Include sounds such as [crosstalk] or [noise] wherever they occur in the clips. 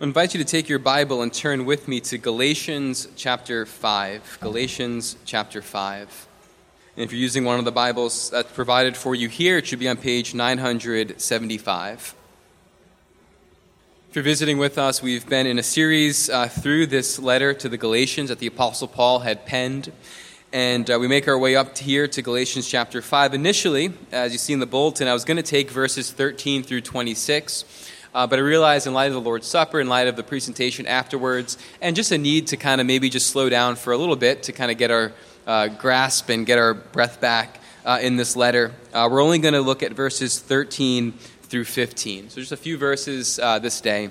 I invite you to take your Bible and turn with me to Galatians chapter 5. Galatians chapter 5. And if you're using one of the Bibles that's provided for you here, it should be on page 975. If you're visiting with us, we've been in a series uh, through this letter to the Galatians that the Apostle Paul had penned. And uh, we make our way up to here to Galatians chapter 5. Initially, as you see in the bulletin, I was going to take verses 13 through 26. Uh, but I realized, in light of the Lord's Supper, in light of the presentation afterwards, and just a need to kind of maybe just slow down for a little bit to kind of get our uh, grasp and get our breath back uh, in this letter, uh, we're only going to look at verses 13 through 15. So just a few verses uh, this day.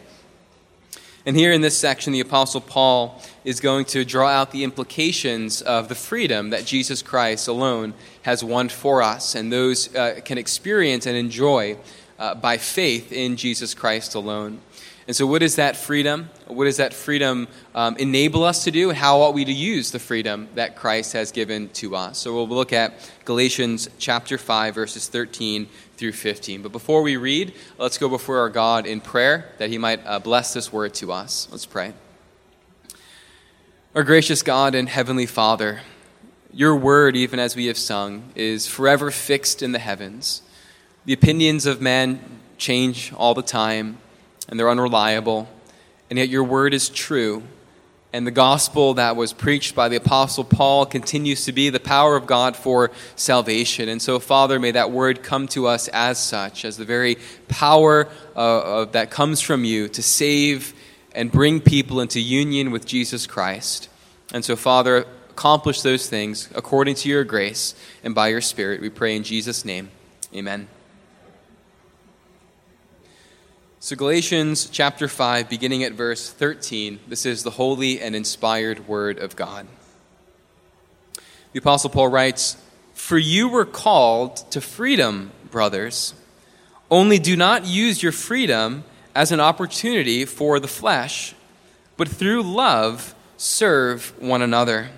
And here in this section, the Apostle Paul is going to draw out the implications of the freedom that Jesus Christ alone has won for us, and those uh, can experience and enjoy uh, by faith in Jesus Christ alone. And so, what is that freedom? What does that freedom um, enable us to do? How ought we to use the freedom that Christ has given to us? So, we'll look at Galatians chapter 5, verses 13 through 15. But before we read, let's go before our God in prayer that He might uh, bless this word to us. Let's pray. Our gracious God and Heavenly Father, your word, even as we have sung, is forever fixed in the heavens. The opinions of men change all the time, and they're unreliable, and yet your word is true. And the gospel that was preached by the Apostle Paul continues to be the power of God for salvation. And so, Father, may that word come to us as such, as the very power uh, that comes from you to save and bring people into union with Jesus Christ. And so, Father, accomplish those things according to your grace and by your Spirit. We pray in Jesus' name. Amen. So, Galatians chapter 5, beginning at verse 13, this is the holy and inspired word of God. The Apostle Paul writes, For you were called to freedom, brothers. Only do not use your freedom as an opportunity for the flesh, but through love serve one another.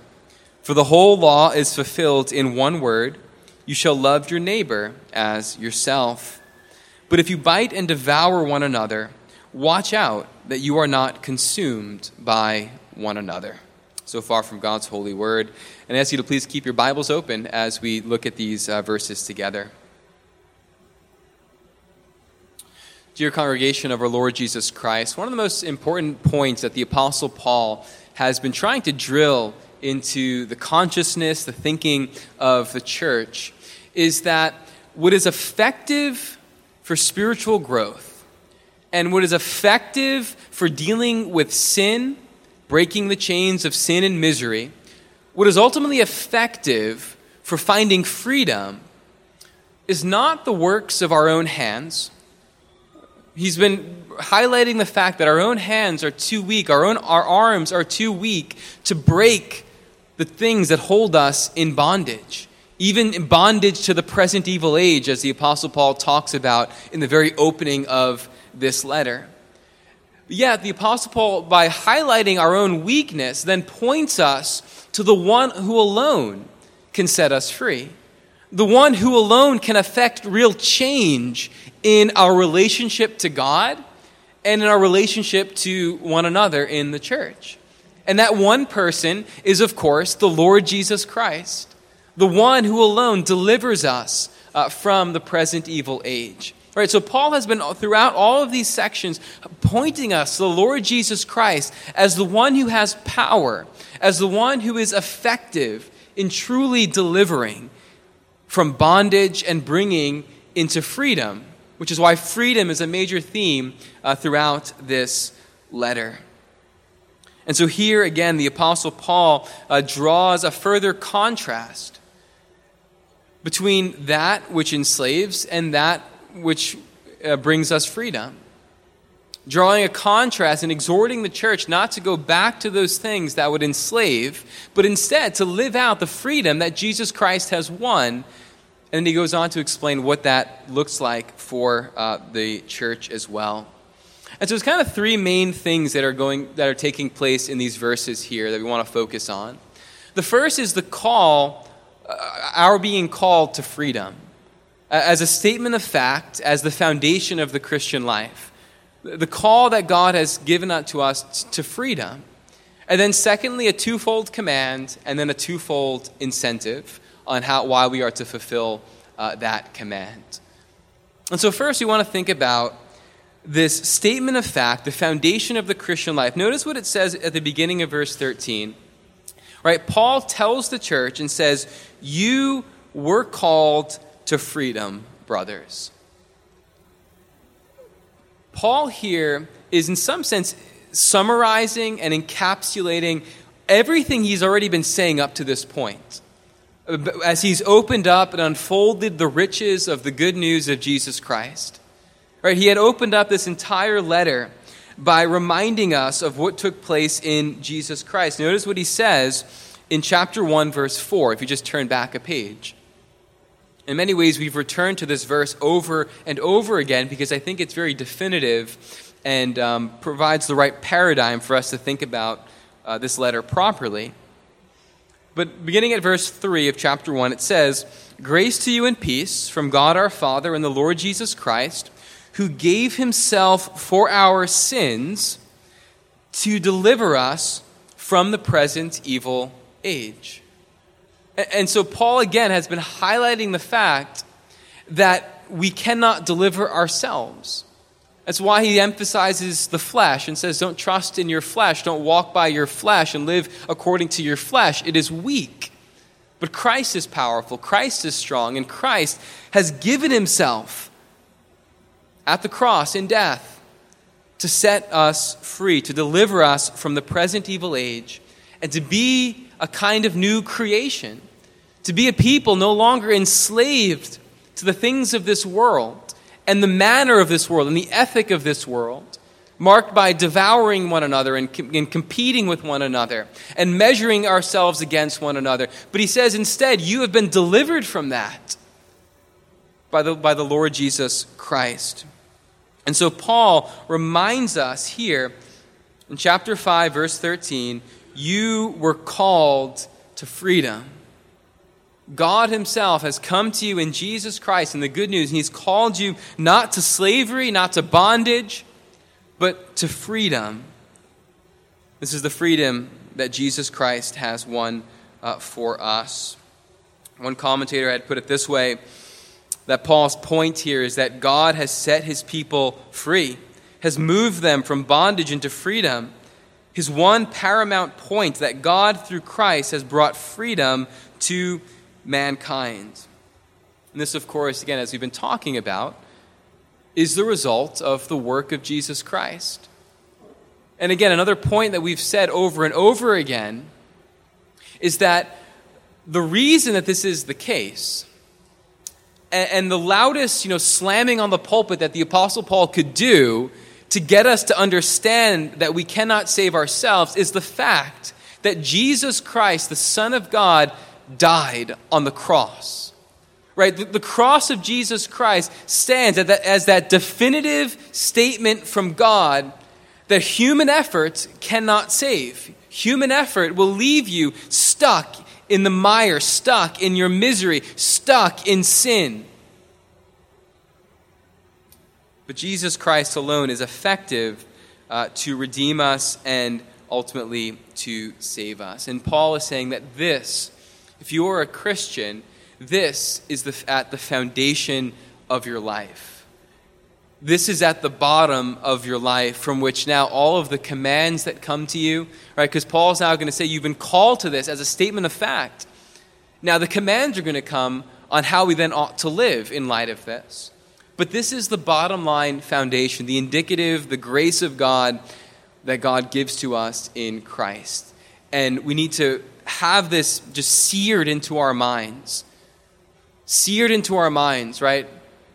For the whole law is fulfilled in one word you shall love your neighbor as yourself. But if you bite and devour one another, watch out that you are not consumed by one another. So far from God's holy word. And I ask you to please keep your Bibles open as we look at these uh, verses together. Dear congregation of our Lord Jesus Christ, one of the most important points that the Apostle Paul has been trying to drill into the consciousness, the thinking of the church, is that what is effective for spiritual growth and what is effective for dealing with sin, breaking the chains of sin and misery, what is ultimately effective for finding freedom is not the works of our own hands. He's been highlighting the fact that our own hands are too weak, our own our arms are too weak to break the things that hold us in bondage even in bondage to the present evil age, as the Apostle Paul talks about in the very opening of this letter. Yet, the Apostle Paul, by highlighting our own weakness, then points us to the one who alone can set us free. The one who alone can affect real change in our relationship to God and in our relationship to one another in the church. And that one person is, of course, the Lord Jesus Christ the one who alone delivers us uh, from the present evil age. All right, so Paul has been throughout all of these sections pointing us to the Lord Jesus Christ as the one who has power, as the one who is effective in truly delivering from bondage and bringing into freedom, which is why freedom is a major theme uh, throughout this letter. And so here again, the Apostle Paul uh, draws a further contrast between that which enslaves and that which uh, brings us freedom. Drawing a contrast and exhorting the church not to go back to those things that would enslave, but instead to live out the freedom that Jesus Christ has won. And then he goes on to explain what that looks like for uh, the church as well. And so it's kind of three main things that are going that are taking place in these verses here that we want to focus on. The first is the call our being called to freedom as a statement of fact, as the foundation of the Christian life. the call that God has given to us to freedom. And then, secondly, a twofold command, and then a twofold incentive on how, why we are to fulfill uh, that command. And so, first, we want to think about this statement of fact, the foundation of the Christian life. Notice what it says at the beginning of verse 13. Right? Paul tells the church and says, You were called to freedom, brothers. Paul here is, in some sense, summarizing and encapsulating everything he's already been saying up to this point. As he's opened up and unfolded the riches of the good news of Jesus Christ. Right? He had opened up this entire letter by reminding us of what took place in Jesus Christ. Notice what he says in chapter 1, verse 4, if you just turn back a page. In many ways, we've returned to this verse over and over again because I think it's very definitive and um, provides the right paradigm for us to think about uh, this letter properly. But beginning at verse 3 of chapter 1, it says, Grace to you and peace from God our Father and the Lord Jesus Christ, who gave himself for our sins to deliver us from the present evil age. And so, Paul again has been highlighting the fact that we cannot deliver ourselves. That's why he emphasizes the flesh and says, Don't trust in your flesh, don't walk by your flesh and live according to your flesh. It is weak. But Christ is powerful, Christ is strong, and Christ has given himself at the cross in death to set us free, to deliver us from the present evil age, and to be a kind of new creation, to be a people no longer enslaved to the things of this world and the manner of this world and the ethic of this world, marked by devouring one another and, and, competing with one another and measuring ourselves against one another. But he says instead, you have been delivered from that by the, by the Lord Jesus Christ. And so Paul reminds us here in chapter 5, verse 13 you were called to freedom. God Himself has come to you in Jesus Christ in the good news, and He's called you not to slavery, not to bondage, but to freedom. This is the freedom that Jesus Christ has won uh, for us. One commentator had put it this way that Paul's point here is that God has set His people free, has moved them from bondage into freedom his one paramount point that God, through Christ, has brought freedom to mankind. And this, of course, again, as we've been talking about, is the result of the work of Jesus Christ. And again, another point that we've said over and over again is that the reason that this is the case, and, the loudest, you know, slamming on the pulpit that the Apostle Paul could do to get us to understand that we cannot save ourselves is the fact that Jesus Christ, the Son of God, died on the cross. Right? The, the cross of Jesus Christ stands as that, as that definitive statement from God that human effort cannot save. Human effort will leave you stuck in the mire, stuck in your misery, stuck in sin. But Jesus Christ alone is effective uh, to redeem us and ultimately to save us. And Paul is saying that this, if you are a Christian, this is the, at the foundation of your life. This is at the bottom of your life from which now all of the commands that come to you, right? Because Paul's now going to say you've been called to this as a statement of fact. Now, the commands are going to come on how we then ought to live in light of this. But this is the bottom line foundation, the indicative, the grace of God that God gives to us in Christ. And we need to have this just seared into our minds. Seared into our minds, right?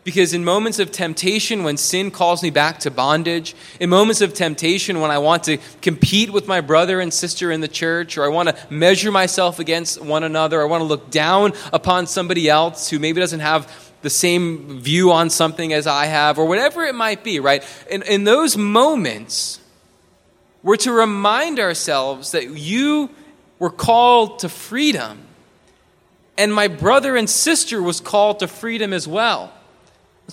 Because in moments of temptation, when sin calls me back to bondage, in moments of temptation, when I want to compete with my brother and sister in the church, or I want to measure myself against one another, I want to look down upon somebody else who maybe doesn't have the same view on something as I have, or whatever it might be, right? In, in those moments, we're to remind ourselves that you were called to freedom, and my brother and sister was called to freedom as well.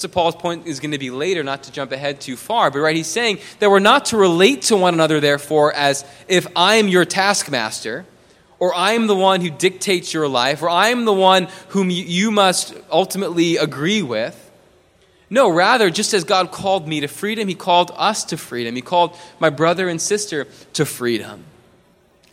What Paul's point is going to be later, not to jump ahead too far. But, right, he's saying that we're not to relate to one another, therefore, as if I'm your taskmaster, or I'm the one who dictates your life, or I'm the one whom you must ultimately agree with. No, rather, just as God called me to freedom, He called us to freedom. He called my brother and sister to freedom.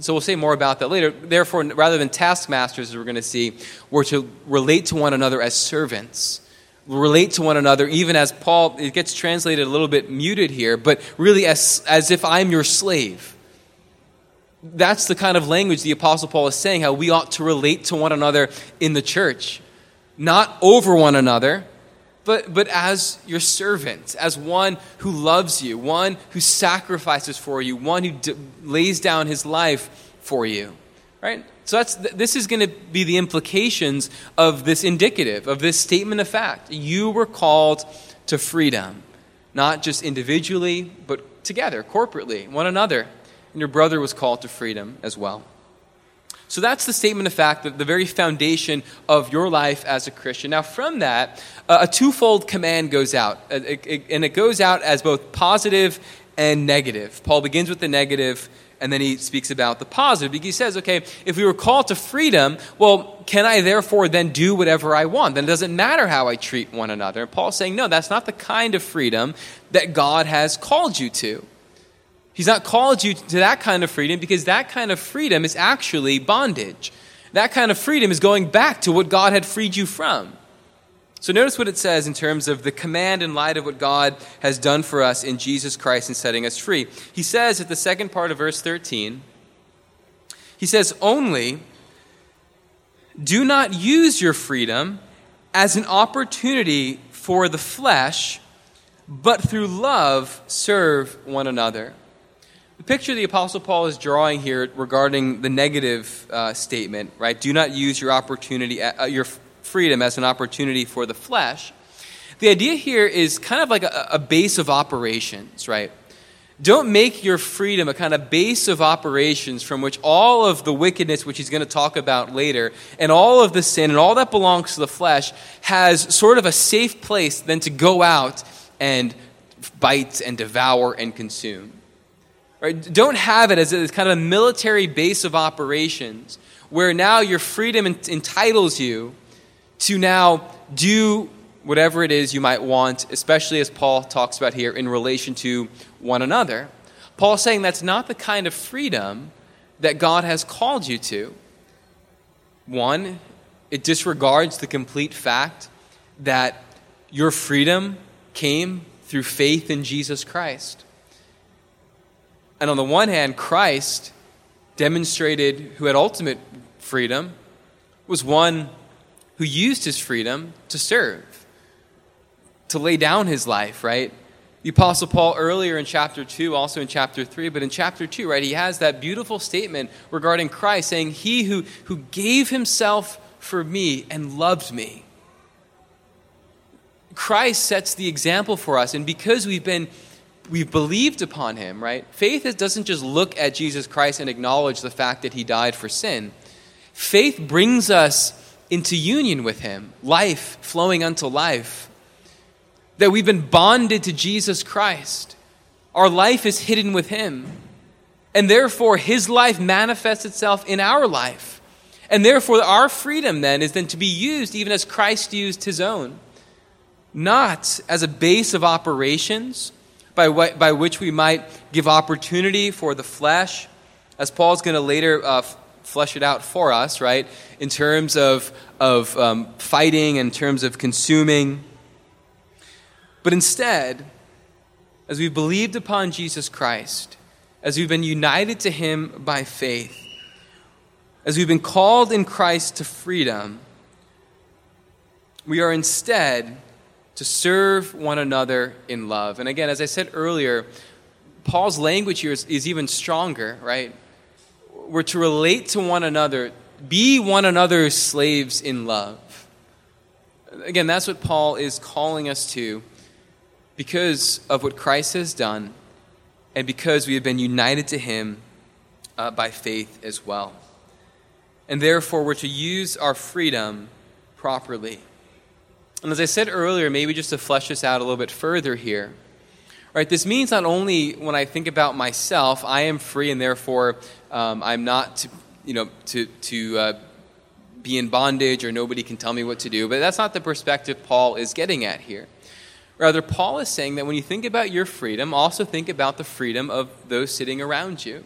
So we'll say more about that later. Therefore, rather than taskmasters, as we're going to see, we're to relate to one another as servants relate to one another, even as Paul, it gets translated a little bit muted here, but really as, as if I'm your slave. That's the kind of language the Apostle Paul is saying, how we ought to relate to one another in the church. Not over one another, but, but as your servant, as one who loves you, one who sacrifices for you, one who d- lays down his life for you. Right? So that's, this is going to be the implications of this indicative, of this statement of fact. You were called to freedom, not just individually, but together, corporately, one another. And your brother was called to freedom as well. So that's the statement of fact, the very foundation of your life as a Christian. Now, from that, uh, a twofold command goes out, uh, and it goes out as both positive and negative. Paul begins with the negative and then he speaks about the positive. He says, okay, if we were called to freedom, well, can I therefore then do whatever I want? Then it doesn't matter how I treat one another. And Paul's saying, no, that's not the kind of freedom that God has called you to. He's not called you to that kind of freedom because that kind of freedom is actually bondage. That kind of freedom is going back to what God had freed you from. So notice what it says in terms of the command in light of what God has done for us in Jesus Christ in setting us free. He says at the second part of verse 13, he says, Only do not use your freedom as an opportunity for the flesh, but through love serve one another. The picture the Apostle Paul is drawing here regarding the negative uh, statement, right? Do not use your opportunity, uh, your freedom as an opportunity for the flesh. The idea here is kind of like a, a base of operations, right? Don't make your freedom a kind of base of operations from which all of the wickedness, which he's going to talk about later, and all of the sin and all that belongs to the flesh has sort of a safe place then to go out and bite and devour and consume. Right? Don't have it as a kind of a military base of operations where now your freedom entitles you to now do whatever it is you might want, especially as Paul talks about here in relation to one another. Paul's saying that's not the kind of freedom that God has called you to. One, it disregards the complete fact that your freedom came through faith in Jesus Christ. And on the one hand, Christ demonstrated who had ultimate freedom was one who used his freedom to serve, to lay down his life, right? The Apostle Paul, earlier in chapter 2, also in chapter 3, but in chapter 2, right, he has that beautiful statement regarding Christ saying, He who, who gave himself for me and loved me. Christ sets the example for us, and because we've been we've believed upon him, right? Faith doesn't just look at Jesus Christ and acknowledge the fact that he died for sin. Faith brings us into union with Him, life flowing unto life. That we've been bonded to Jesus Christ. Our life is hidden with Him. And therefore, His life manifests itself in our life. And therefore, our freedom then is then to be used even as Christ used His own. Not as a base of operations by, wh- by which we might give opportunity for the flesh, as Paul's going to later uh, flesh it out for us, right? In terms of, of um, fighting, in terms of consuming. But instead, as we've believed upon Jesus Christ, as we've been united to him by faith, as we've been called in Christ to freedom, we are instead to serve one another in love. And again, as I said earlier, Paul's language here is, is even stronger, right? We're to relate to one another, be one another's slaves in love. Again, that's what Paul is calling us to because of what Christ has done and because we have been united to him uh, by faith as well. And therefore, we're to use our freedom properly. And as I said earlier, maybe just to flesh this out a little bit further here, right, this means not only when I think about myself, I am free and therefore um, I'm not to, you know, to, to uh, be in bondage or nobody can tell me what to do, but that's not the perspective Paul is getting at here. Rather, Paul is saying that when you think about your freedom, also think about the freedom of those sitting around you.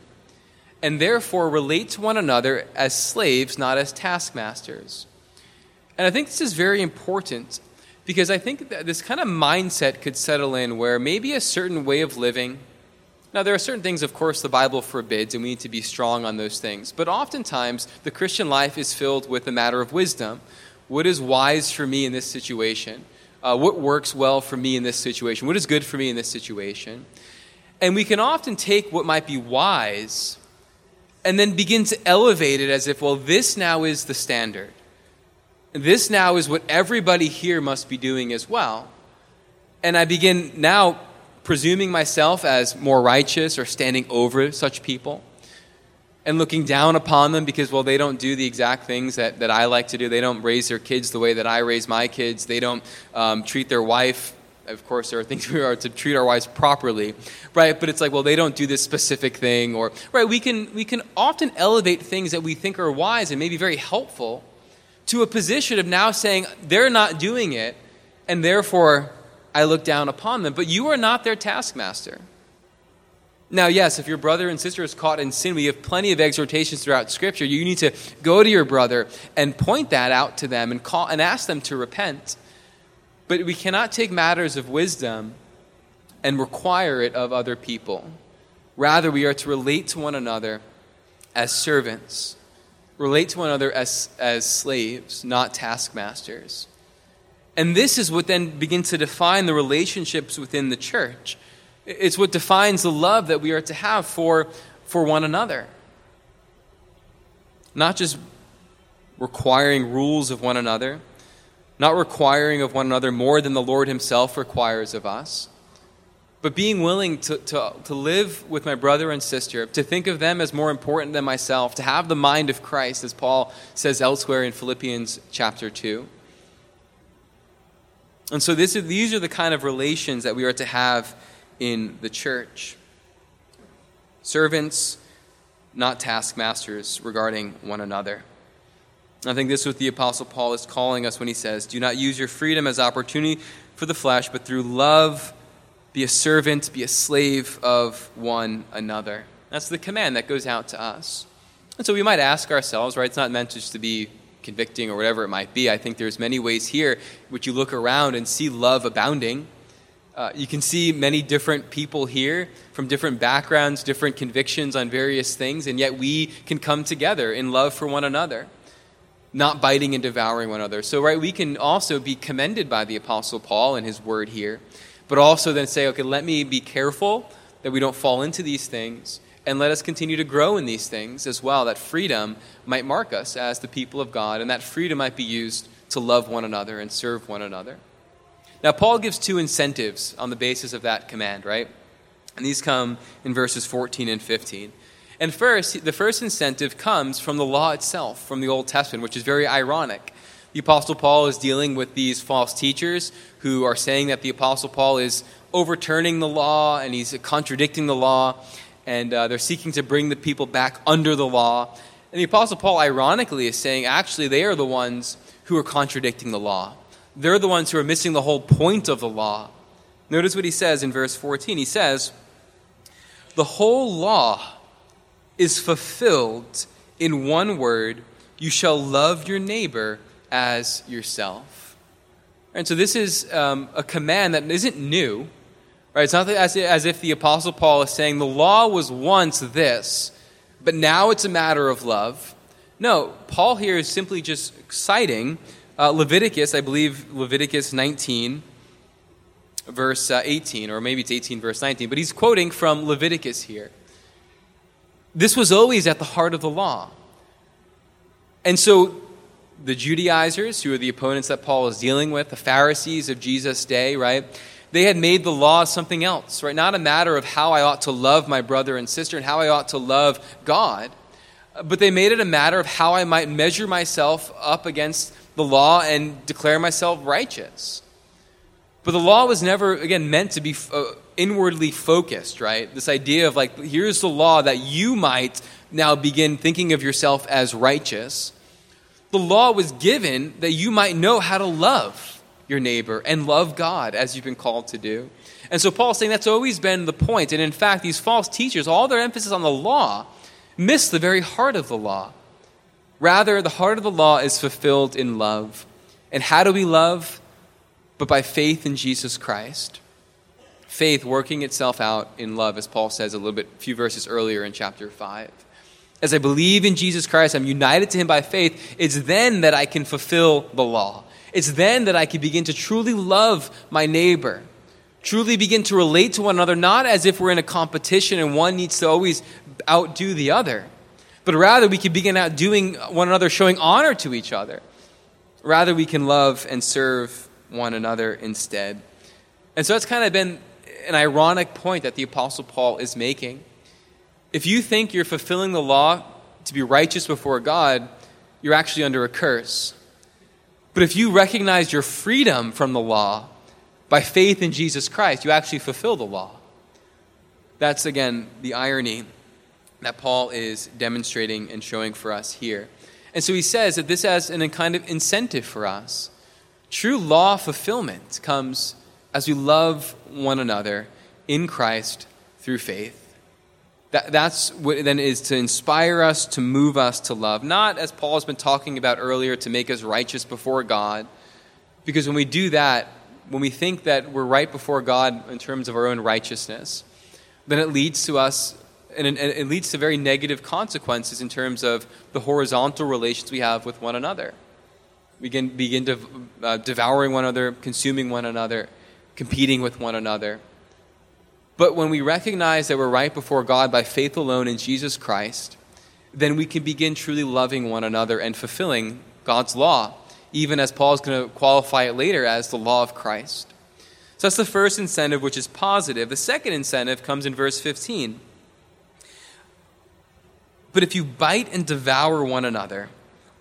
And therefore, relate to one another as slaves, not as taskmasters. And I think this is very important because I think that this kind of mindset could settle in where maybe a certain way of living. Now, there are certain things, of course, the Bible forbids, and we need to be strong on those things. But oftentimes, the Christian life is filled with a matter of wisdom. What is wise for me in this situation? Uh, what works well for me in this situation? What is good for me in this situation? And we can often take what might be wise and then begin to elevate it as if, well, this now is the standard. This now is what everybody here must be doing as well. And I begin now presuming myself as more righteous or standing over such people and looking down upon them because, well, they don't do the exact things that, that I like to do. They don't raise their kids the way that I raise my kids. They don't um, treat their wife. Of course, there are things [laughs] we are to treat our wives properly, right? But it's like, well, they don't do this specific thing, or right? We can we can often elevate things that we think are wise and maybe very helpful to a position of now saying they're not doing it, and therefore I look down upon them. But you are not their taskmaster. Now, yes, if your brother and sister is caught in sin, we have plenty of exhortations throughout Scripture. You need to go to your brother and point that out to them and, call, and ask them to repent. But we cannot take matters of wisdom and require it of other people. Rather, we are to relate to one another as servants, relate to one another as, as slaves, not taskmasters. And this is what then begins to define the relationships within the church. It's what defines the love that we are to have for, for one another. Not just requiring rules of one another, not requiring of one another more than the Lord Himself requires of us, but being willing to, to, to live with my brother and sister, to think of them as more important than myself, to have the mind of Christ, as Paul says elsewhere in Philippians chapter 2. And so this is, these are the kind of relations that we are to have in the church. Servants, not taskmasters, regarding one another. I think this is what the Apostle Paul is calling us when he says, Do not use your freedom as opportunity for the flesh, but through love be a servant, be a slave of one another. That's the command that goes out to us. And so we might ask ourselves, right? It's not meant just to be convicting or whatever it might be. I think there's many ways here which you look around and see love abounding uh, you can see many different people here from different backgrounds, different convictions on various things, and yet we can come together in love for one another, not biting and devouring one another. So, right, we can also be commended by the Apostle Paul and his word here, but also then say, okay, let me be careful that we don't fall into these things, and let us continue to grow in these things as well. That freedom might mark us as the people of God, and that freedom might be used to love one another and serve one another. Now, Paul gives two incentives on the basis of that command, right? And these come in verses 14 and 15. And first, the first incentive comes from the law itself, from the Old Testament, which is very ironic. The Apostle Paul is dealing with these false teachers who are saying that the Apostle Paul is overturning the law and he's contradicting the law, and uh, they're seeking to bring the people back under the law. And the Apostle Paul, ironically, is saying actually they are the ones who are contradicting the law. They're the ones who are missing the whole point of the law. Notice what he says in verse 14. He says, The whole law is fulfilled in one word you shall love your neighbor as yourself. And so this is um, a command that isn't new. Right? It's not as, as if the Apostle Paul is saying the law was once this, but now it's a matter of love. No, Paul here is simply just citing uh, Leviticus, I believe Leviticus 19, verse uh, 18, or maybe it's 18, verse 19, but he's quoting from Leviticus here. This was always at the heart of the law. And so the Judaizers, who are the opponents that Paul is dealing with, the Pharisees of Jesus' day, right? They had made the law something else, right? Not a matter of how I ought to love my brother and sister and how I ought to love God, but they made it a matter of how I might measure myself up against the law and declare myself righteous. But the law was never, again, meant to be uh, inwardly focused, right? This idea of like, here's the law that you might now begin thinking of yourself as righteous. The law was given that you might know how to love your neighbor and love God as you've been called to do. And so Paul's saying that's always been the point. And in fact, these false teachers, all their emphasis on the law, miss the very heart of the law. Rather, the heart of the law is fulfilled in love. And how do we love? But by faith in Jesus Christ. Faith working itself out in love, as Paul says a little bit, a few verses earlier in chapter 5. As I believe in Jesus Christ, I'm united to him by faith, it's then that I can fulfill the law. It's then that I can begin to truly love my neighbor truly begin to relate to one another, not as if we're in a competition and one needs to always outdo the other, but rather we can begin outdoing one another, showing honor to each other. Rather, we can love and serve one another instead. And so that's kind of been an ironic point that the Apostle Paul is making. If you think you're fulfilling the law to be righteous before God, you're actually under a curse. But if you recognize your freedom from the law, by faith in Jesus Christ, you actually fulfill the law. That's, again, the irony that Paul is demonstrating and showing for us here. And so he says that this has an a kind of incentive for us. True law fulfillment comes as we love one another in Christ through faith. That, that's what then is to inspire us, to move us to love. Not, as Paul has been talking about earlier, to make us righteous before God. Because when we do that, when we think that we're right before God in terms of our own righteousness, then it leads to us, and it leads to very negative consequences in terms of the horizontal relations we have with one another. We can begin to, uh, devouring one another, consuming one another, competing with one another. But when we recognize that we're right before God by faith alone in Jesus Christ, then we can begin truly loving one another and fulfilling God's law even as Paul is going to qualify it later as the law of Christ. So that's the first incentive, which is positive. The second incentive comes in verse 15. But if you bite and devour one another,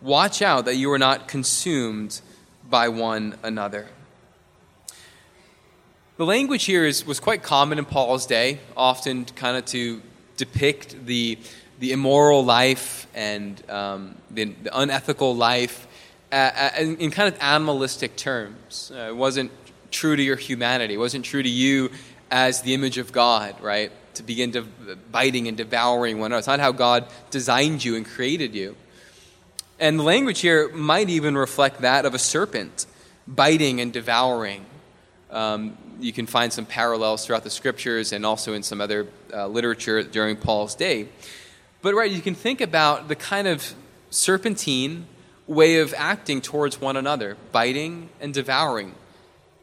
watch out that you are not consumed by one another. The language here is, was quite common in Paul's day, often kind of to depict the, the immoral life and um, the, the unethical life in kind of animalistic terms. Uh, it wasn't true to your humanity. It wasn't true to you as the image of God, right? To begin to biting and devouring one another. It's not how God designed you and created you. And the language here might even reflect that of a serpent, biting and devouring. Um, you can find some parallels throughout the scriptures and also in some other uh, literature during Paul's day. But, right, you can think about the kind of serpentine way of acting towards one another, biting and devouring,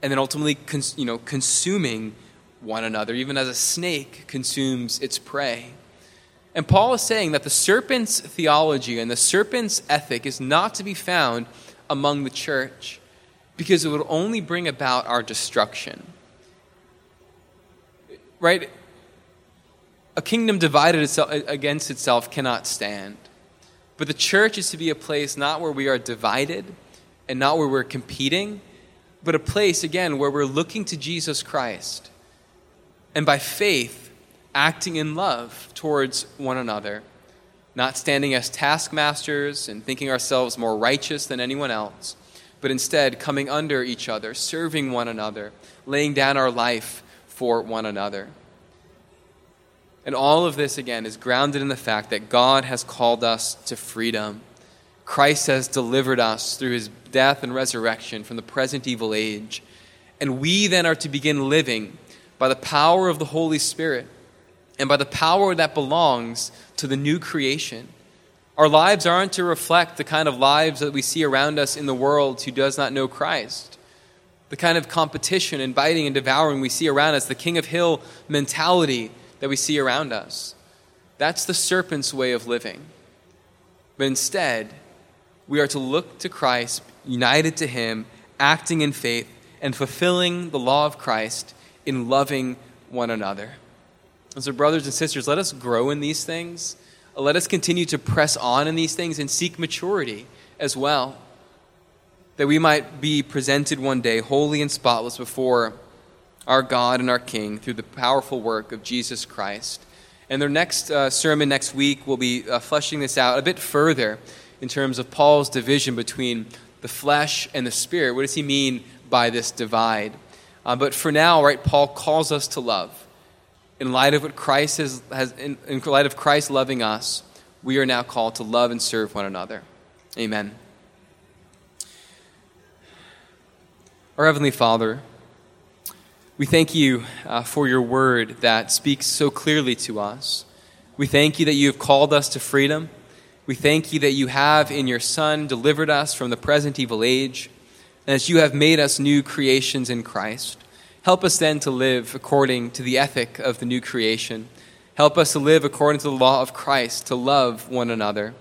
and then ultimately cons- you know, consuming one another, even as a snake consumes its prey. And Paul is saying that the serpent's theology and the serpent's ethic is not to be found among the church because it would only bring about our destruction. Right? A kingdom divided itself, against itself cannot stand. But the church is to be a place not where we are divided and not where we're competing, but a place, again, where we're looking to Jesus Christ and by faith acting in love towards one another, not standing as taskmasters and thinking ourselves more righteous than anyone else, but instead coming under each other, serving one another, laying down our life for one another. And all of this, again, is grounded in the fact that God has called us to freedom. Christ has delivered us through his death and resurrection from the present evil age. And we then are to begin living by the power of the Holy Spirit and by the power that belongs to the new creation. Our lives aren't to reflect the kind of lives that we see around us in the world who does not know Christ. The kind of competition and biting and devouring we see around us, the King of Hill mentality that we see around us. That's the serpent's way of living. But instead, we are to look to Christ, united to Him, acting in faith, and fulfilling the law of Christ in loving one another. And so, brothers and sisters, let us grow in these things. Let us continue to press on in these things and seek maturity as well. That we might be presented one day holy and spotless before our God and our King through the powerful work of Jesus Christ. And their next uh, sermon next week will be uh, fleshing this out a bit further in terms of Paul's division between the flesh and the spirit. What does he mean by this divide? Uh, but for now, right, Paul calls us to love. In light of what Christ has, has in, in light of Christ loving us, we are now called to love and serve one another. Amen. Our Heavenly Father, we thank you uh, for your word that speaks so clearly to us. We thank you that you have called us to freedom. We thank you that you have in your Son delivered us from the present evil age, and that you have made us new creations in Christ. Help us then to live according to the ethic of the new creation. Help us to live according to the law of Christ, to love one another.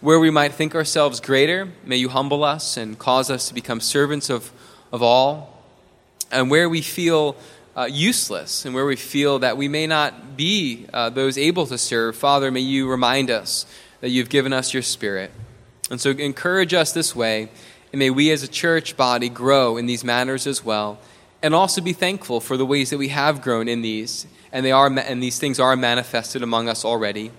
Where we might think ourselves greater, may you humble us and cause us to become servants of, of all. And where we feel uh, useless and where we feel that we may not be uh, those able to serve, Father, may you remind us that you've given us your Spirit. And so encourage us this way, and may we as a church body grow in these matters as well, and also be thankful for the ways that we have grown in these and they are and these things are manifested among us already.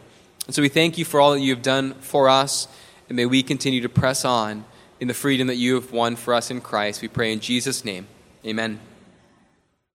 And so we thank you for all that you have done for us, and may we continue to press on in the freedom that you have won for us in Christ. We pray in Jesus' name. Amen.